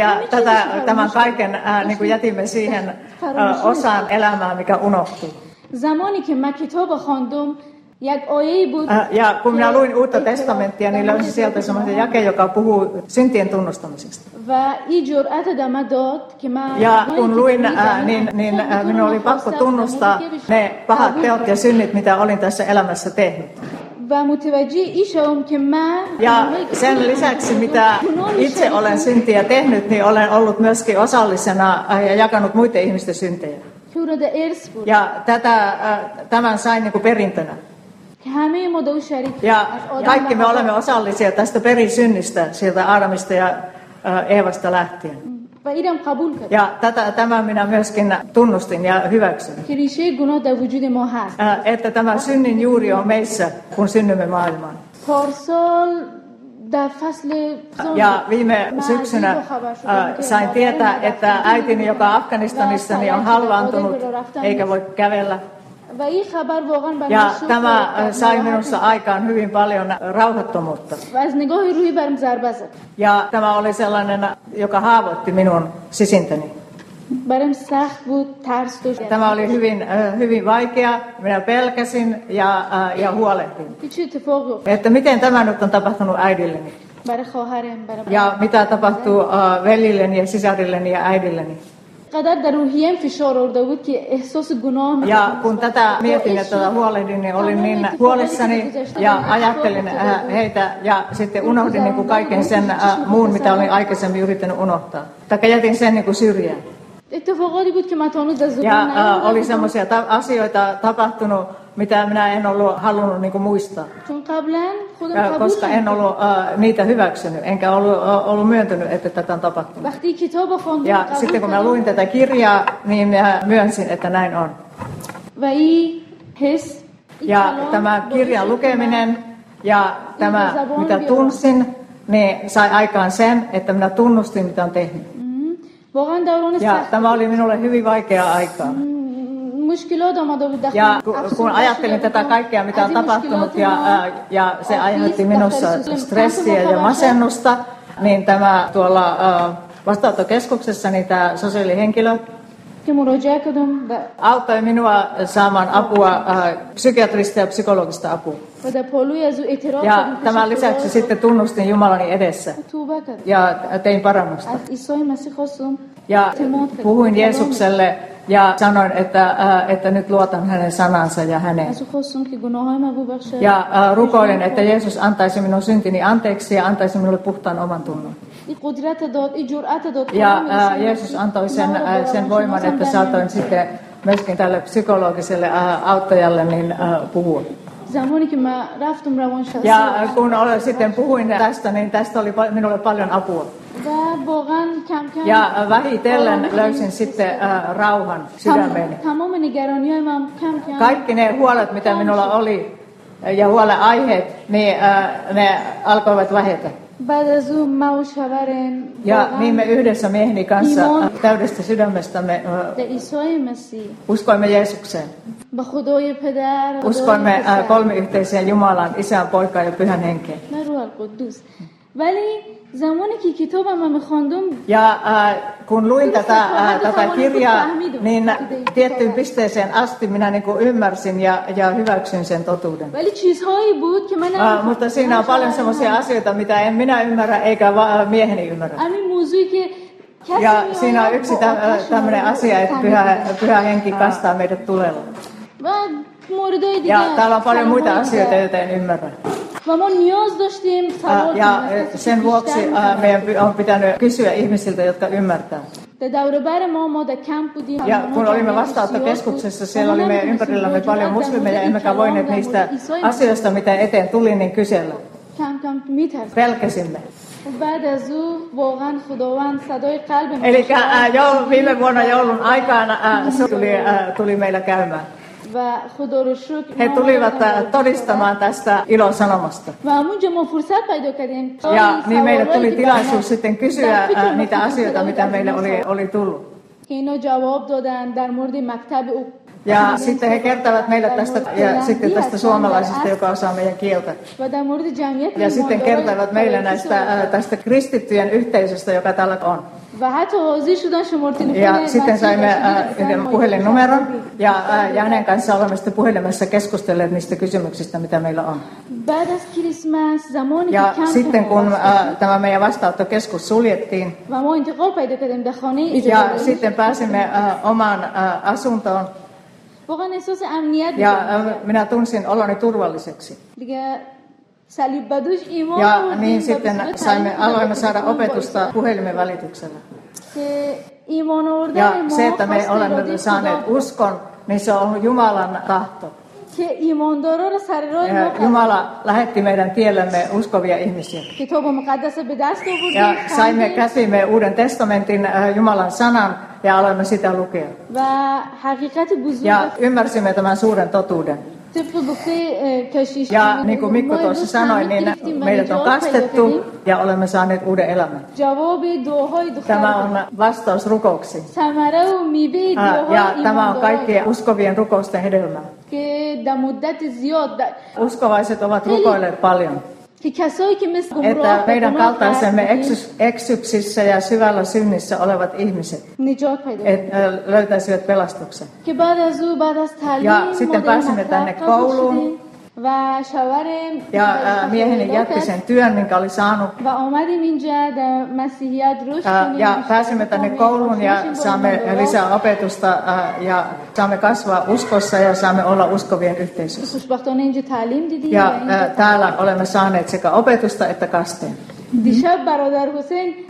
Ja tätä, tämän kaiken äh, niin kuin jätimme siihen äh, osaan elämää, mikä unohtuu. زمانی که من کتاب خواندم یک آیه بود Äh, Ja kun minä که luin uutta اعتراف testamenttia, niin در löysin sieltä semmoisen jake, joka puhuu syntien tunnustamisesta. و این جرأت دم داد که من Ja زمانی kun که luin, می‌زنم، ää, niin, niin خیلی ää, تو minun رو oli pakko می‌خواستم tunnustaa زمانی که ne pahat قبول teot ja کنم. synnit, mitä olin tässä elämässä tehnyt. و متوجه این شوم که من Ja sen lisäksi, mitä itse olen syntiä tehnyt, niin olen ollut myöskin osallisena ää, ja jakanut muiden ihmisten syntejä. Ja tätä, äh, tämän sain niin kuin perintönä. Ja kaikki me olemme osallisia tästä perisynnistä sieltä Aadamista ja äh, Eevasta lähtien. Ja tätä, tämän minä myöskin tunnustin ja hyväksyn. Äh, että tämä synnin juuri on meissä, kun synnymme maailmaan. Ja viime syksynä äh, niin sain tietää, että äitini, joka Afganistanissa niin on halvaantunut eikä voi kävellä. Ja tämä äh, sai minussa aikaan hyvin paljon rauhattomuutta. Ja tämä oli sellainen, joka haavoitti minun sisintäni. Tämä oli hyvin, äh, hyvin vaikea. Minä pelkäsin ja, äh, ja huolehdin. Että miten tämä nyt on tapahtunut äidilleni? Ja mitä tapahtuu äh, velilleni ja sisarilleni ja äidilleni? Ja kun tätä mietin ja tätä huolehdin, niin olin niin huolissani ja ajattelin heitä ja sitten unohdin niin kuin kaiken sen muun, mitä olin aikaisemmin yrittänyt unohtaa. Tai jätin sen niin kuin syrjään. اتفاقاتی بود که من تا هنوز در زبان Ja äh, نیاورده oli بودم. semmoisia ta- asioita tapahtunut, mitä minä en ollut halunnut niin kuin muistaa. چون قبلا خودم Ja, قبول koska en کردم ollut äh, niitä hyväksynyt, enkä ollut, äh, ollut myöntynyt, että tätä on tapahtunut. وقتی کتاب خواندم Ja قبول sitten kun mä کردم luin tätä kirjaa, niin mä myönsin, että näin on. و این حس این Ja کلام tämä باعث kirjan شد که lukeminen ja tämä, Zabon mitä vielä. tunsin, niin sai aikaan sen, että minä tunnustin, mitä on tehnyt. من- واقعا دوران Ja سخت tämä oli minulle hyvin vaikeaa aikaa. مشکلات آمده بود داخل Ja ku- افسردگی kun ajattelin شده tätä بودم. kaikkea, mitä on از این tapahtunut مشکلات ja, ما ää, ja se آفیس aiheutti داخل minussa سیستم. stressiä ja Kansanvapaa- masennusta, niin tämä tuolla ää, vastaanottokeskuksessa niin tämä sosiaalihenkilö sitten murojaak dum minua saamaan apua äh, psykiatrista ja psykologista apua. Ja tämän lisäksi sitten tunnustin Jumalani edessä ja tein parannusta. Ja puhuin Jeesukselle ja sanoin, että, äh, että nyt luotan hänen sanansa ja häneen. Ja äh, rukoilen, että Jeesus antaisi minun syntini anteeksi ja antaisi minulle puhtaan oman tunnon. Ja äh, Jeesus antoi sen, sen voiman, että saatoin sitten myöskin tälle psykologiselle auttajalle niin, puhua. زمانی که من رفتم روانشناسی Ja äh, kun olen sitten puhuin tästä, niin tästä oli pa- minulle paljon apua. و واقعا کم کم Ja äh, vähitellen löysin sitten äh, rauhan sydämeeni. تمام, تمام نگرانی های من کم کم Kaikki ne huolet, mitä minulla oli, ja huolenaiheet, niin äh, ne alkoivat vähetä. Ja niin me yhdessä mieheni kanssa äh, täydestä sydämestämme äh, uskoimme Jeesukseen. Uskoimme äh, kolmiyhteiseen Jumalan, Isän, Poikaan ja Pyhän Henkeen. نه روح القدوس ولی زمانی که کتابم من میخواندم Ja äh, kun luin tätä, äh, tätä kirjaa, niin tiettyyn pisteeseen asti minä niin kuin ymmärsin ja, ja hyväksyn sen totuuden. ولی چیزهایی بود که من Äh, mutta siinä on paljon sellaisia asioita, mitä en minä ymmärrä eikä va- mieheni ymmärrä. همین موضوعی که کسی Ja میآید siinä on yksi با tä- آتش tämmöinen مورد asia, että تعمید pyhä, کنه. pyhä henki kastaa meidät tulella. و موردهای دیگه Ja täällä on paljon muita کلمه‌های asioita, دیگه. joita en ymmärrä. Ah, ja ja eh, sen vuoksi ah, meidän on pitänyt kysyä ihmisiltä, jotka ymmärtää. Ja kun olimme vastaanottokeskuksessa, siellä oli meidän ympärillämme paljon muslimeja, emmekä voineet niistä asioista, mitä eteen tuli, niin kysellä. Pelkäsimme. Eli äh, joulun, viime vuonna joulun aikaan äh, se tuli, äh, tuli meillä käymään. He tulivat äh, todistamaan tästä ilosanomasta. Ja niin meille tuli tilaisuus sitten kysyä äh, niitä asioita, mitä meille oli, oli tullut. Ja sitten he kertovat meille tästä, ja sitten tästä suomalaisesta, joka osaa meidän kieltä. Ja sitten kertovat meille näistä, äh, tästä kristittyjen yhteisöstä, joka täällä on. و حتی حاضر شدن شماره تلفن Ja sitten مسیح saimme را äh, گرفتن yhden ما puhelinnumeron یک ja, äh, ja hänen kanssa olemme sitten puhelimessa keskustelleet niistä kysymyksistä, mitä meillä on. بعد از کریسمس زمانی Ja که کمپ sitten ما kun باز äh, tämä meidän vastaanottokeskus suljettiin و ما انتقال پیدا کردیم در خانه ja اجاره sitten pääsimme äh, omaan äh, asuntoon واقعا احساس امنیت ja می‌کردم. äh, minä tunsin oloni turvalliseksi. دیگه صلیب بدوش ایمان Ja niin sitten saimme, aloimme saada opetusta puhelimen välityksellä. Ja se, että me olemme saaneet uskon, niin se on Jumalan tahto. Ja eh, Jumala lähetti meidän tiellemme uskovia ihmisiä. Ja saimme käsimme Uuden testamentin eh, Jumalan sanan ja aloimme sitä lukea. Ja ymmärsimme tämän suuren totuuden. Ja niin kuin Mikko tuossa sanoi, niin meidät on kastettu ja olemme saaneet uuden elämän. Tämä on vastaus rukouksiin. Ah, ja tämä on kaikkien uskovien rukousten hedelmää. Uskovaiset ovat rukoilleet paljon. Että meidän kaltaisemme eksyksissä ja syvällä synnissä olevat ihmiset löytäisivät pelastuksen. Ja sitten pääsemme tänne kouluun. Ja mieheni jätti sen työn, minkä oli saanut. Ja pääsimme tänne kouluun ja saamme lisää opetusta ja saamme kasvaa uskossa ja saamme olla uskovien yhteisössä. Ja täällä olemme saaneet sekä opetusta että kasteen. Dishab Barodar Hussein.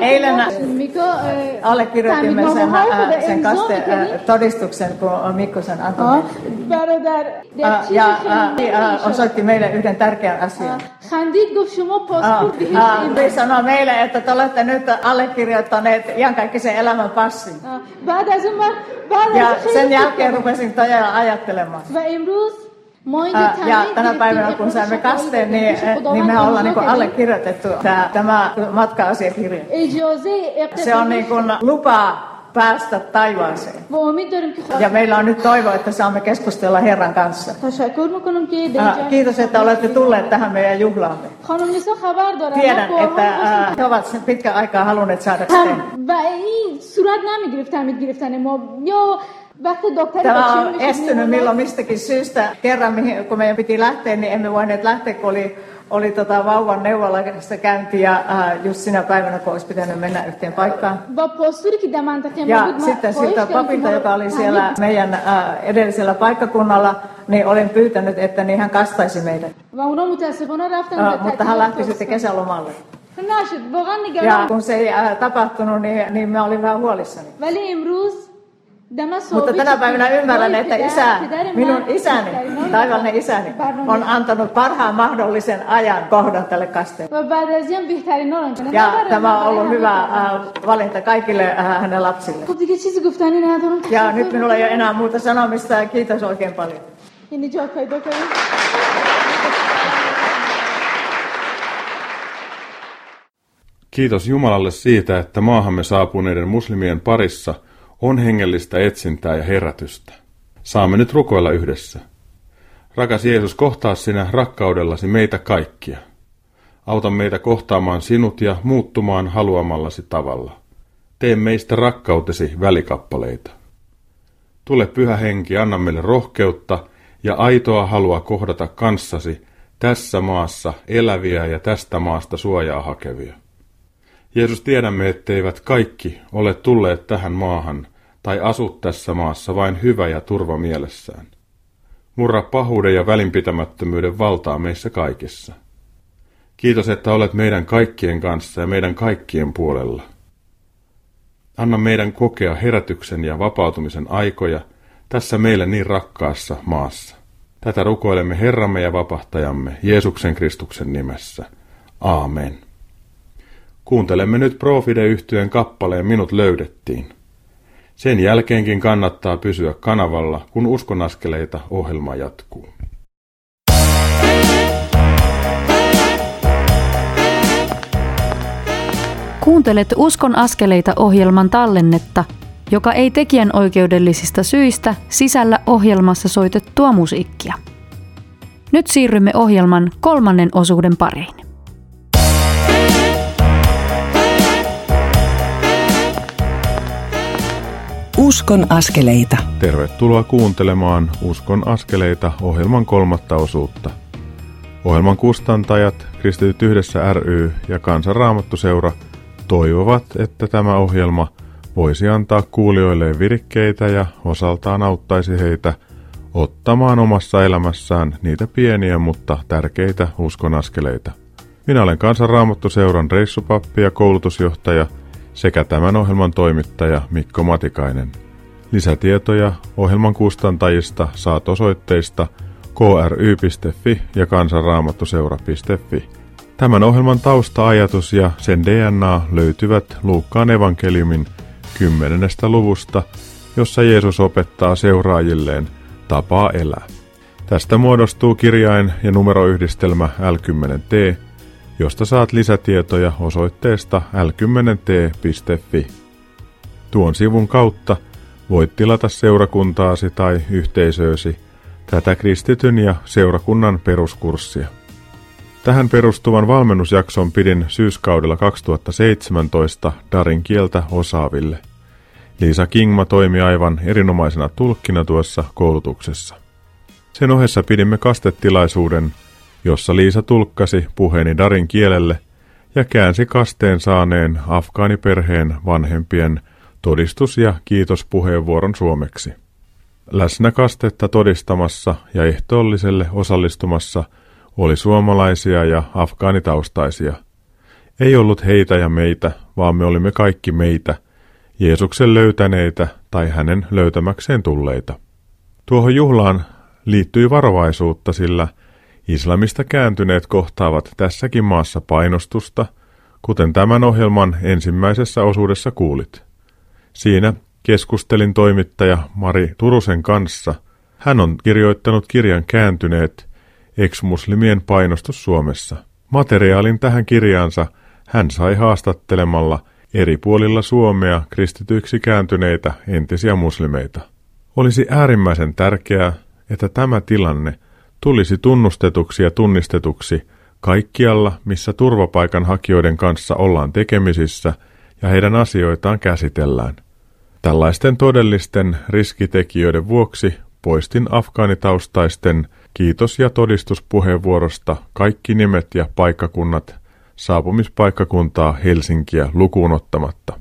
Eilen äh, Mikko, äh, allekirjoitimme sen, äh, sen kaste todistuksen, kun Mikko sen antoi. Oh, Barodar, ja niin, osoitti meille yhden tärkeän asian. Khandid gov shuma passport sanoi meille, että te olette nyt allekirjoittaneet iankaikkisen elämän passin. Ja sen jälkeen rupesin todella ajattelemaan. Uh, ja tänä päivänä, kun saimme kasteen, niin, niin me ollaan niin allekirjoitettu tämä, tämä matka-asiakirja. Se on niin kuin lupa päästä taivaaseen. Ja meillä on nyt toivo, että saamme keskustella Herran kanssa. Kiitos, että olette tulleet tähän meidän juhlaamme. Tiedän, että he ovat sen pitkän aikaa halunneet saada sen. Tämä on estynyt milloin mistäkin syystä. Kerran, kun meidän piti lähteä, niin emme voineet lähteä, kun oli oli tota vauvan neuvolassa käynti ja äh, just sinä päivänä, kun olisi pitänyt mennä yhteen paikkaan. Ja sitten siltä papilta, joka oli siellä meidän äh, edellisellä paikkakunnalla, niin olen pyytänyt, että niin hän kastaisi meidät. Äh, mutta hän lähti sitten kesälomalle. Ja kun se ei äh, tapahtunut, niin, niin mä olin vähän huolissani. Mutta tänä päivänä ymmärrän, että isä, minun isäni, taivallinen isäni, on antanut parhaan mahdollisen ajan kohdan tälle kasteelle. Ja tämä on ollut hyvä äh, valinta kaikille äh, hänen lapsille. Ja nyt minulla ei ole enää muuta sanomista. Kiitos oikein paljon. Kiitos Jumalalle siitä, että maahamme saapuneiden muslimien parissa – on hengellistä etsintää ja herätystä. Saamme nyt rukoilla yhdessä. Rakas Jeesus, kohtaa sinä rakkaudellasi meitä kaikkia. Auta meitä kohtaamaan sinut ja muuttumaan haluamallasi tavalla. Tee meistä rakkautesi välikappaleita. Tule pyhä henki, anna meille rohkeutta ja aitoa halua kohdata kanssasi tässä maassa eläviä ja tästä maasta suojaa hakevia. Jeesus, tiedämme, etteivät kaikki ole tulleet tähän maahan tai asu tässä maassa vain hyvä ja turva mielessään. Murra pahuuden ja välinpitämättömyyden valtaa meissä kaikissa. Kiitos, että olet meidän kaikkien kanssa ja meidän kaikkien puolella. Anna meidän kokea herätyksen ja vapautumisen aikoja tässä meille niin rakkaassa maassa. Tätä rukoilemme Herramme ja vapahtajamme Jeesuksen Kristuksen nimessä. Aamen. Kuuntelemme nyt Profide-yhtyön kappaleen Minut löydettiin. Sen jälkeenkin kannattaa pysyä kanavalla, kun uskonaskeleita ohjelma jatkuu. Kuuntelet Uskon askeleita ohjelman tallennetta, joka ei tekijän oikeudellisista syistä sisällä ohjelmassa soitettua musiikkia. Nyt siirrymme ohjelman kolmannen osuuden pariin. Uskon askeleita. Tervetuloa kuuntelemaan Uskon askeleita ohjelman kolmatta osuutta. Ohjelman kustantajat, Kristityt yhdessä ry ja Kansanraamattuseura toivovat, että tämä ohjelma voisi antaa kuulijoille virikkeitä ja osaltaan auttaisi heitä ottamaan omassa elämässään niitä pieniä, mutta tärkeitä uskon askeleita. Minä olen Kansanraamattuseuran reissupappi ja koulutusjohtaja – sekä tämän ohjelman toimittaja Mikko Matikainen. Lisätietoja ohjelman kustantajista saat osoitteista kry.fi ja kansanraamattuseura.fi. Tämän ohjelman tausta-ajatus ja sen DNA löytyvät Luukkaan evankeliumin 10. luvusta, jossa Jeesus opettaa seuraajilleen tapaa elää. Tästä muodostuu kirjain ja numeroyhdistelmä L10T, josta saat lisätietoja osoitteesta l10t.fi. Tuon sivun kautta voit tilata seurakuntaasi tai yhteisöösi tätä kristityn ja seurakunnan peruskurssia. Tähän perustuvan valmennusjakson pidin syyskaudella 2017 Darin kieltä osaaville. Liisa Kingma toimi aivan erinomaisena tulkkina tuossa koulutuksessa. Sen ohessa pidimme kastetilaisuuden jossa Liisa tulkkasi puheeni Darin kielelle ja käänsi kasteen saaneen afgaaniperheen vanhempien todistus- ja kiitospuheenvuoron suomeksi. Läsnä kastetta todistamassa ja ehtoolliselle osallistumassa oli suomalaisia ja afgaanitaustaisia. Ei ollut heitä ja meitä, vaan me olimme kaikki meitä, Jeesuksen löytäneitä tai hänen löytämäkseen tulleita. Tuohon juhlaan liittyi varovaisuutta, sillä – Islamista kääntyneet kohtaavat tässäkin maassa painostusta, kuten tämän ohjelman ensimmäisessä osuudessa kuulit. Siinä keskustelin toimittaja Mari Turusen kanssa. Hän on kirjoittanut kirjan Kääntyneet, ex-muslimien painostus Suomessa. Materiaalin tähän kirjaansa hän sai haastattelemalla eri puolilla Suomea kristityiksi kääntyneitä entisiä muslimeita. Olisi äärimmäisen tärkeää, että tämä tilanne tulisi tunnustetuksi ja tunnistetuksi kaikkialla, missä turvapaikanhakijoiden kanssa ollaan tekemisissä ja heidän asioitaan käsitellään. Tällaisten todellisten riskitekijöiden vuoksi poistin afgaanitaustaisten kiitos- ja todistuspuheenvuorosta kaikki nimet ja paikkakunnat saapumispaikkakuntaa Helsinkiä lukuun ottamatta.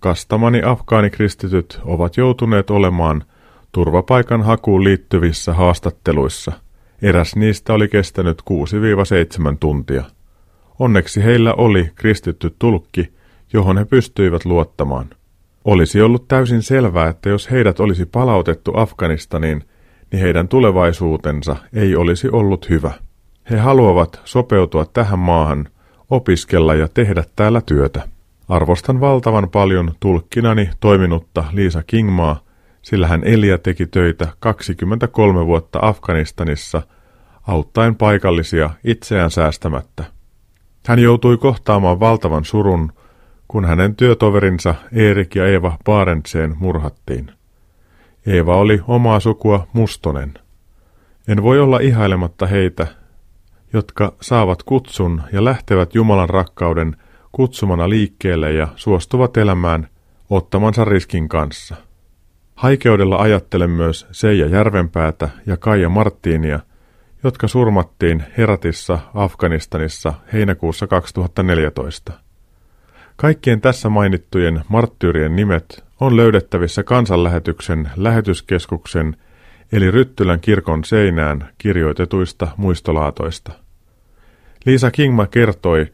Kastamani afgaanikristityt ovat joutuneet olemaan turvapaikan hakuun liittyvissä haastatteluissa. Eräs niistä oli kestänyt 6-7 tuntia. Onneksi heillä oli kristitty tulkki, johon he pystyivät luottamaan. Olisi ollut täysin selvää, että jos heidät olisi palautettu Afganistaniin, niin heidän tulevaisuutensa ei olisi ollut hyvä. He haluavat sopeutua tähän maahan, opiskella ja tehdä täällä työtä. Arvostan valtavan paljon tulkkinani toiminutta Liisa Kingmaa, sillä hän eli ja teki töitä 23 vuotta Afganistanissa, auttaen paikallisia itseään säästämättä. Hän joutui kohtaamaan valtavan surun, kun hänen työtoverinsa Erik ja Eeva Barentseen murhattiin. Eeva oli omaa sukua Mustonen. En voi olla ihailematta heitä, jotka saavat kutsun ja lähtevät Jumalan rakkauden kutsumana liikkeelle ja suostuvat elämään ottamansa riskin kanssa. Haikeudella ajattelen myös Seija Järvenpäätä ja Kaija Marttiinia, jotka surmattiin Heratissa Afganistanissa heinäkuussa 2014. Kaikkien tässä mainittujen marttyyrien nimet on löydettävissä kansanlähetyksen lähetyskeskuksen eli Ryttylän kirkon seinään kirjoitetuista muistolaatoista. Liisa Kingma kertoi,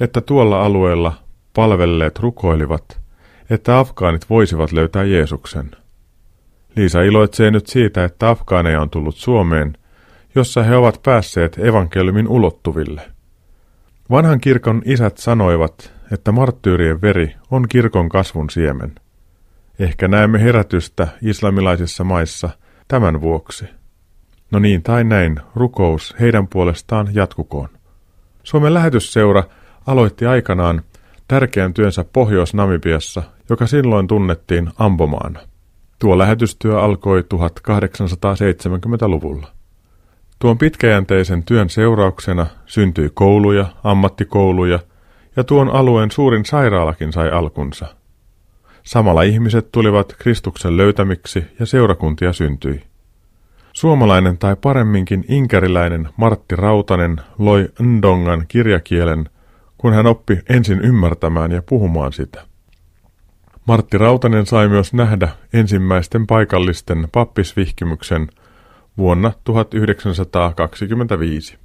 että tuolla alueella palvelleet rukoilivat, että afgaanit voisivat löytää Jeesuksen. Liisa iloitsee nyt siitä, että afgaaneja on tullut Suomeen, jossa he ovat päässeet evankeliumin ulottuville. Vanhan kirkon isät sanoivat, että marttyyrien veri on kirkon kasvun siemen. Ehkä näemme herätystä islamilaisissa maissa tämän vuoksi. No niin tai näin, rukous heidän puolestaan jatkukoon. Suomen lähetysseura aloitti aikanaan tärkeän työnsä Pohjois-Namibiassa, joka silloin tunnettiin Ambomaana. Tuo lähetystyö alkoi 1870-luvulla. Tuon pitkäjänteisen työn seurauksena syntyi kouluja, ammattikouluja ja tuon alueen suurin sairaalakin sai alkunsa. Samalla ihmiset tulivat Kristuksen löytämiksi ja seurakuntia syntyi. Suomalainen tai paremminkin inkeriläinen Martti Rautanen loi Ndongan kirjakielen, kun hän oppi ensin ymmärtämään ja puhumaan sitä. Martti Rautanen sai myös nähdä ensimmäisten paikallisten pappisvihkimyksen vuonna 1925.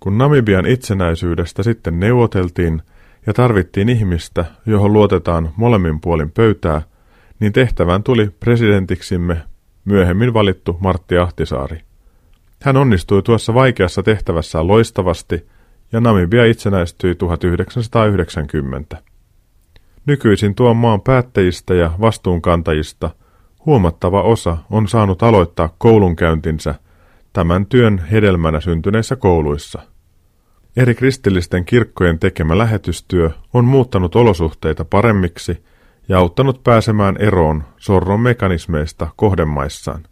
Kun Namibian itsenäisyydestä sitten neuvoteltiin ja tarvittiin ihmistä, johon luotetaan molemmin puolin pöytää, niin tehtävään tuli presidentiksimme myöhemmin valittu Martti Ahtisaari. Hän onnistui tuossa vaikeassa tehtävässä loistavasti ja Namibia itsenäistyi 1990. Nykyisin tuon maan päättäjistä ja vastuunkantajista huomattava osa on saanut aloittaa koulunkäyntinsä tämän työn hedelmänä syntyneissä kouluissa. Eri kristillisten kirkkojen tekemä lähetystyö on muuttanut olosuhteita paremmiksi ja auttanut pääsemään eroon sorron mekanismeista kohdemaissaan.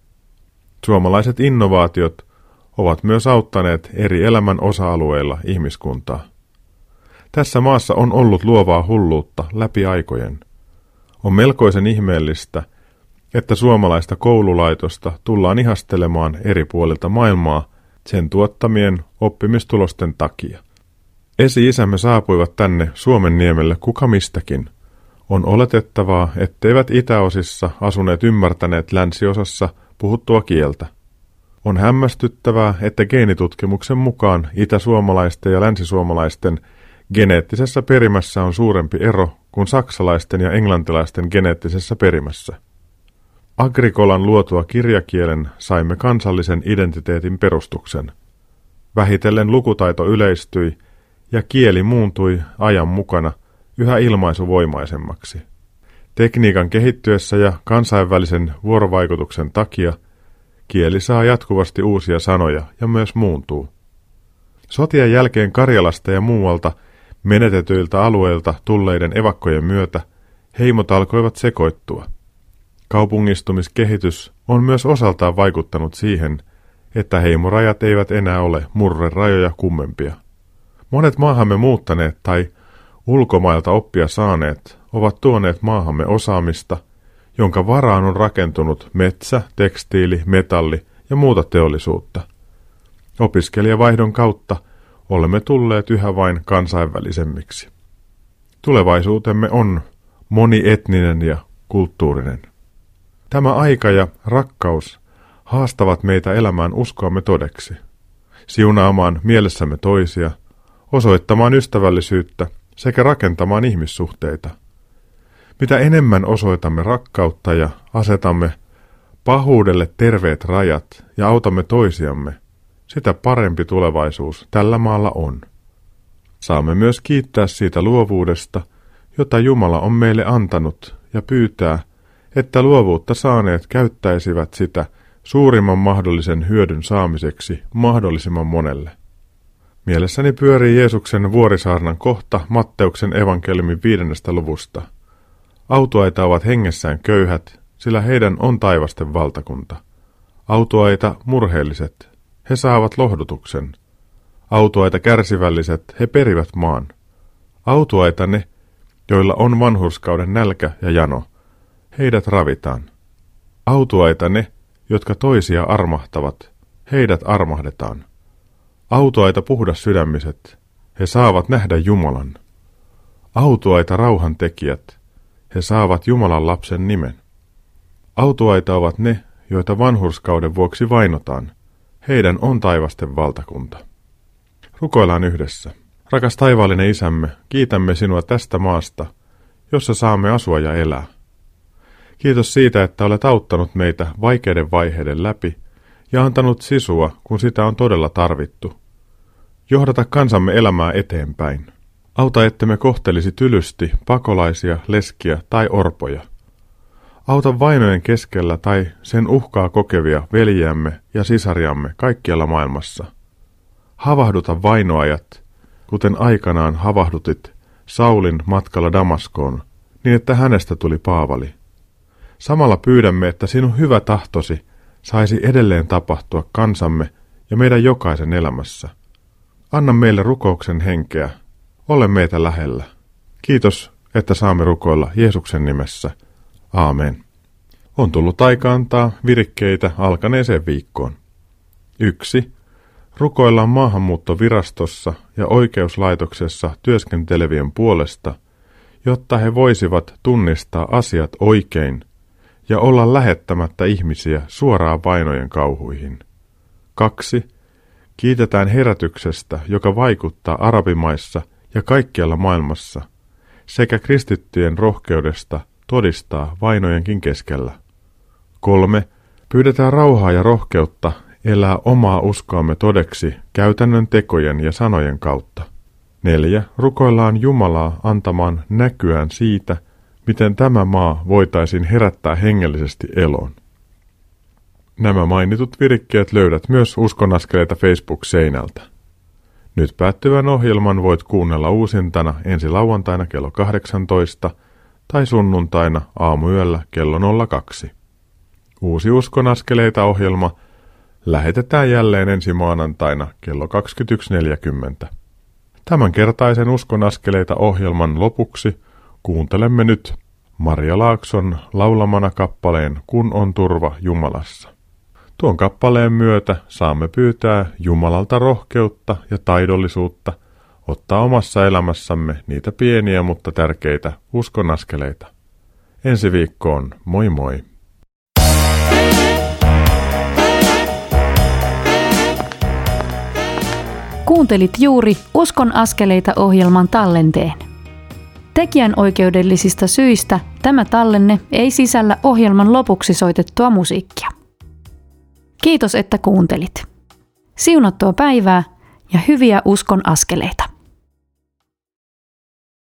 Suomalaiset innovaatiot ovat myös auttaneet eri elämän osa-alueilla ihmiskuntaa. Tässä maassa on ollut luovaa hulluutta läpi aikojen. On melkoisen ihmeellistä, että suomalaista koululaitosta tullaan ihastelemaan eri puolilta maailmaa sen tuottamien oppimistulosten takia. Esi-isämme saapuivat tänne Suomen niemelle kuka mistäkin. On oletettavaa, etteivät itäosissa asuneet ymmärtäneet länsiosassa puhuttua kieltä. On hämmästyttävää, että geenitutkimuksen mukaan itäsuomalaisten ja länsisuomalaisten geneettisessä perimässä on suurempi ero kuin saksalaisten ja englantilaisten geneettisessä perimässä. Agrikolan luotua kirjakielen saimme kansallisen identiteetin perustuksen. Vähitellen lukutaito yleistyi ja kieli muuntui ajan mukana yhä ilmaisuvoimaisemmaksi. Tekniikan kehittyessä ja kansainvälisen vuorovaikutuksen takia kieli saa jatkuvasti uusia sanoja ja myös muuntuu. Sotien jälkeen Karjalasta ja muualta menetetyiltä alueilta tulleiden evakkojen myötä heimot alkoivat sekoittua – Kaupungistumiskehitys on myös osaltaan vaikuttanut siihen, että heimorajat eivät enää ole murrerajoja kummempia. Monet maahamme muuttaneet tai ulkomailta oppia saaneet ovat tuoneet maahamme osaamista jonka varaan on rakentunut metsä, tekstiili, metalli ja muuta teollisuutta. Opiskelijavaihdon kautta olemme tulleet yhä vain kansainvälisemmiksi. Tulevaisuutemme on monietninen ja kulttuurinen. Tämä aika ja rakkaus haastavat meitä elämään uskoamme todeksi, siunaamaan mielessämme toisia, osoittamaan ystävällisyyttä sekä rakentamaan ihmissuhteita. Mitä enemmän osoitamme rakkautta ja asetamme pahuudelle terveet rajat ja autamme toisiamme, sitä parempi tulevaisuus tällä maalla on. Saamme myös kiittää siitä luovuudesta, jota Jumala on meille antanut ja pyytää, että luovuutta saaneet käyttäisivät sitä suurimman mahdollisen hyödyn saamiseksi mahdollisimman monelle. Mielessäni pyörii Jeesuksen vuorisaarnan kohta Matteuksen evankeliumin viidennestä luvusta. Autuaita ovat hengessään köyhät, sillä heidän on taivasten valtakunta. Autuaita murheelliset, he saavat lohdutuksen. Autuaita kärsivälliset, he perivät maan. Autuaita ne, joilla on vanhurskauden nälkä ja jano, heidät ravitaan. Autuaita ne, jotka toisia armahtavat, heidät armahdetaan. Autuaita puhdas sydämiset, he saavat nähdä Jumalan. Autuaita rauhan tekijät, he saavat Jumalan lapsen nimen. Autuaita ovat ne, joita vanhurskauden vuoksi vainotaan, heidän on taivasten valtakunta. Rukoillaan yhdessä. Rakas taivaallinen isämme, kiitämme sinua tästä maasta, jossa saamme asua ja elää. Kiitos siitä, että olet auttanut meitä vaikeiden vaiheiden läpi ja antanut sisua, kun sitä on todella tarvittu. Johdata kansamme elämää eteenpäin. Auta, ettemme kohtelisi tylysti pakolaisia, leskiä tai orpoja. Auta vainojen keskellä tai sen uhkaa kokevia veljiämme ja sisariamme kaikkialla maailmassa. Havahduta vainoajat, kuten aikanaan havahdutit Saulin matkalla Damaskoon, niin että hänestä tuli Paavali. Samalla pyydämme, että sinun hyvä tahtosi saisi edelleen tapahtua kansamme ja meidän jokaisen elämässä. Anna meille rukouksen henkeä. Ole meitä lähellä. Kiitos, että saamme rukoilla Jeesuksen nimessä. Aamen. On tullut aika antaa virikkeitä alkaneeseen viikkoon. 1. Rukoillaan maahanmuuttovirastossa ja oikeuslaitoksessa työskentelevien puolesta, jotta he voisivat tunnistaa asiat oikein ja olla lähettämättä ihmisiä suoraan vainojen kauhuihin. 2. Kiitetään herätyksestä, joka vaikuttaa arabimaissa ja kaikkialla maailmassa, sekä kristittyjen rohkeudesta todistaa vainojenkin keskellä. Kolme. Pyydetään rauhaa ja rohkeutta elää omaa uskoamme todeksi käytännön tekojen ja sanojen kautta. Neljä. Rukoillaan Jumalaa antamaan näkyään siitä, miten tämä maa voitaisiin herättää hengellisesti eloon. Nämä mainitut virikkeet löydät myös uskonaskeleita Facebook-seinältä. Nyt päättyvän ohjelman voit kuunnella uusintana ensi lauantaina kello 18 tai sunnuntaina aamuyöllä kello 02. Uusi Uskon askeleita ohjelma lähetetään jälleen ensi maanantaina kello 21.40. Tämänkertaisen Uskon askeleita ohjelman lopuksi kuuntelemme nyt Maria Laakson laulamana kappaleen Kun on turva Jumalassa. Tuon kappaleen myötä saamme pyytää Jumalalta rohkeutta ja taidollisuutta ottaa omassa elämässämme niitä pieniä mutta tärkeitä uskonaskeleita. Ensi viikkoon, moi moi! Kuuntelit juuri Uskon askeleita ohjelman tallenteen. Tekijän oikeudellisista syistä tämä tallenne ei sisällä ohjelman lopuksi soitettua musiikkia. Kiitos, että kuuntelit. Siunattua päivää ja hyviä uskon askeleita.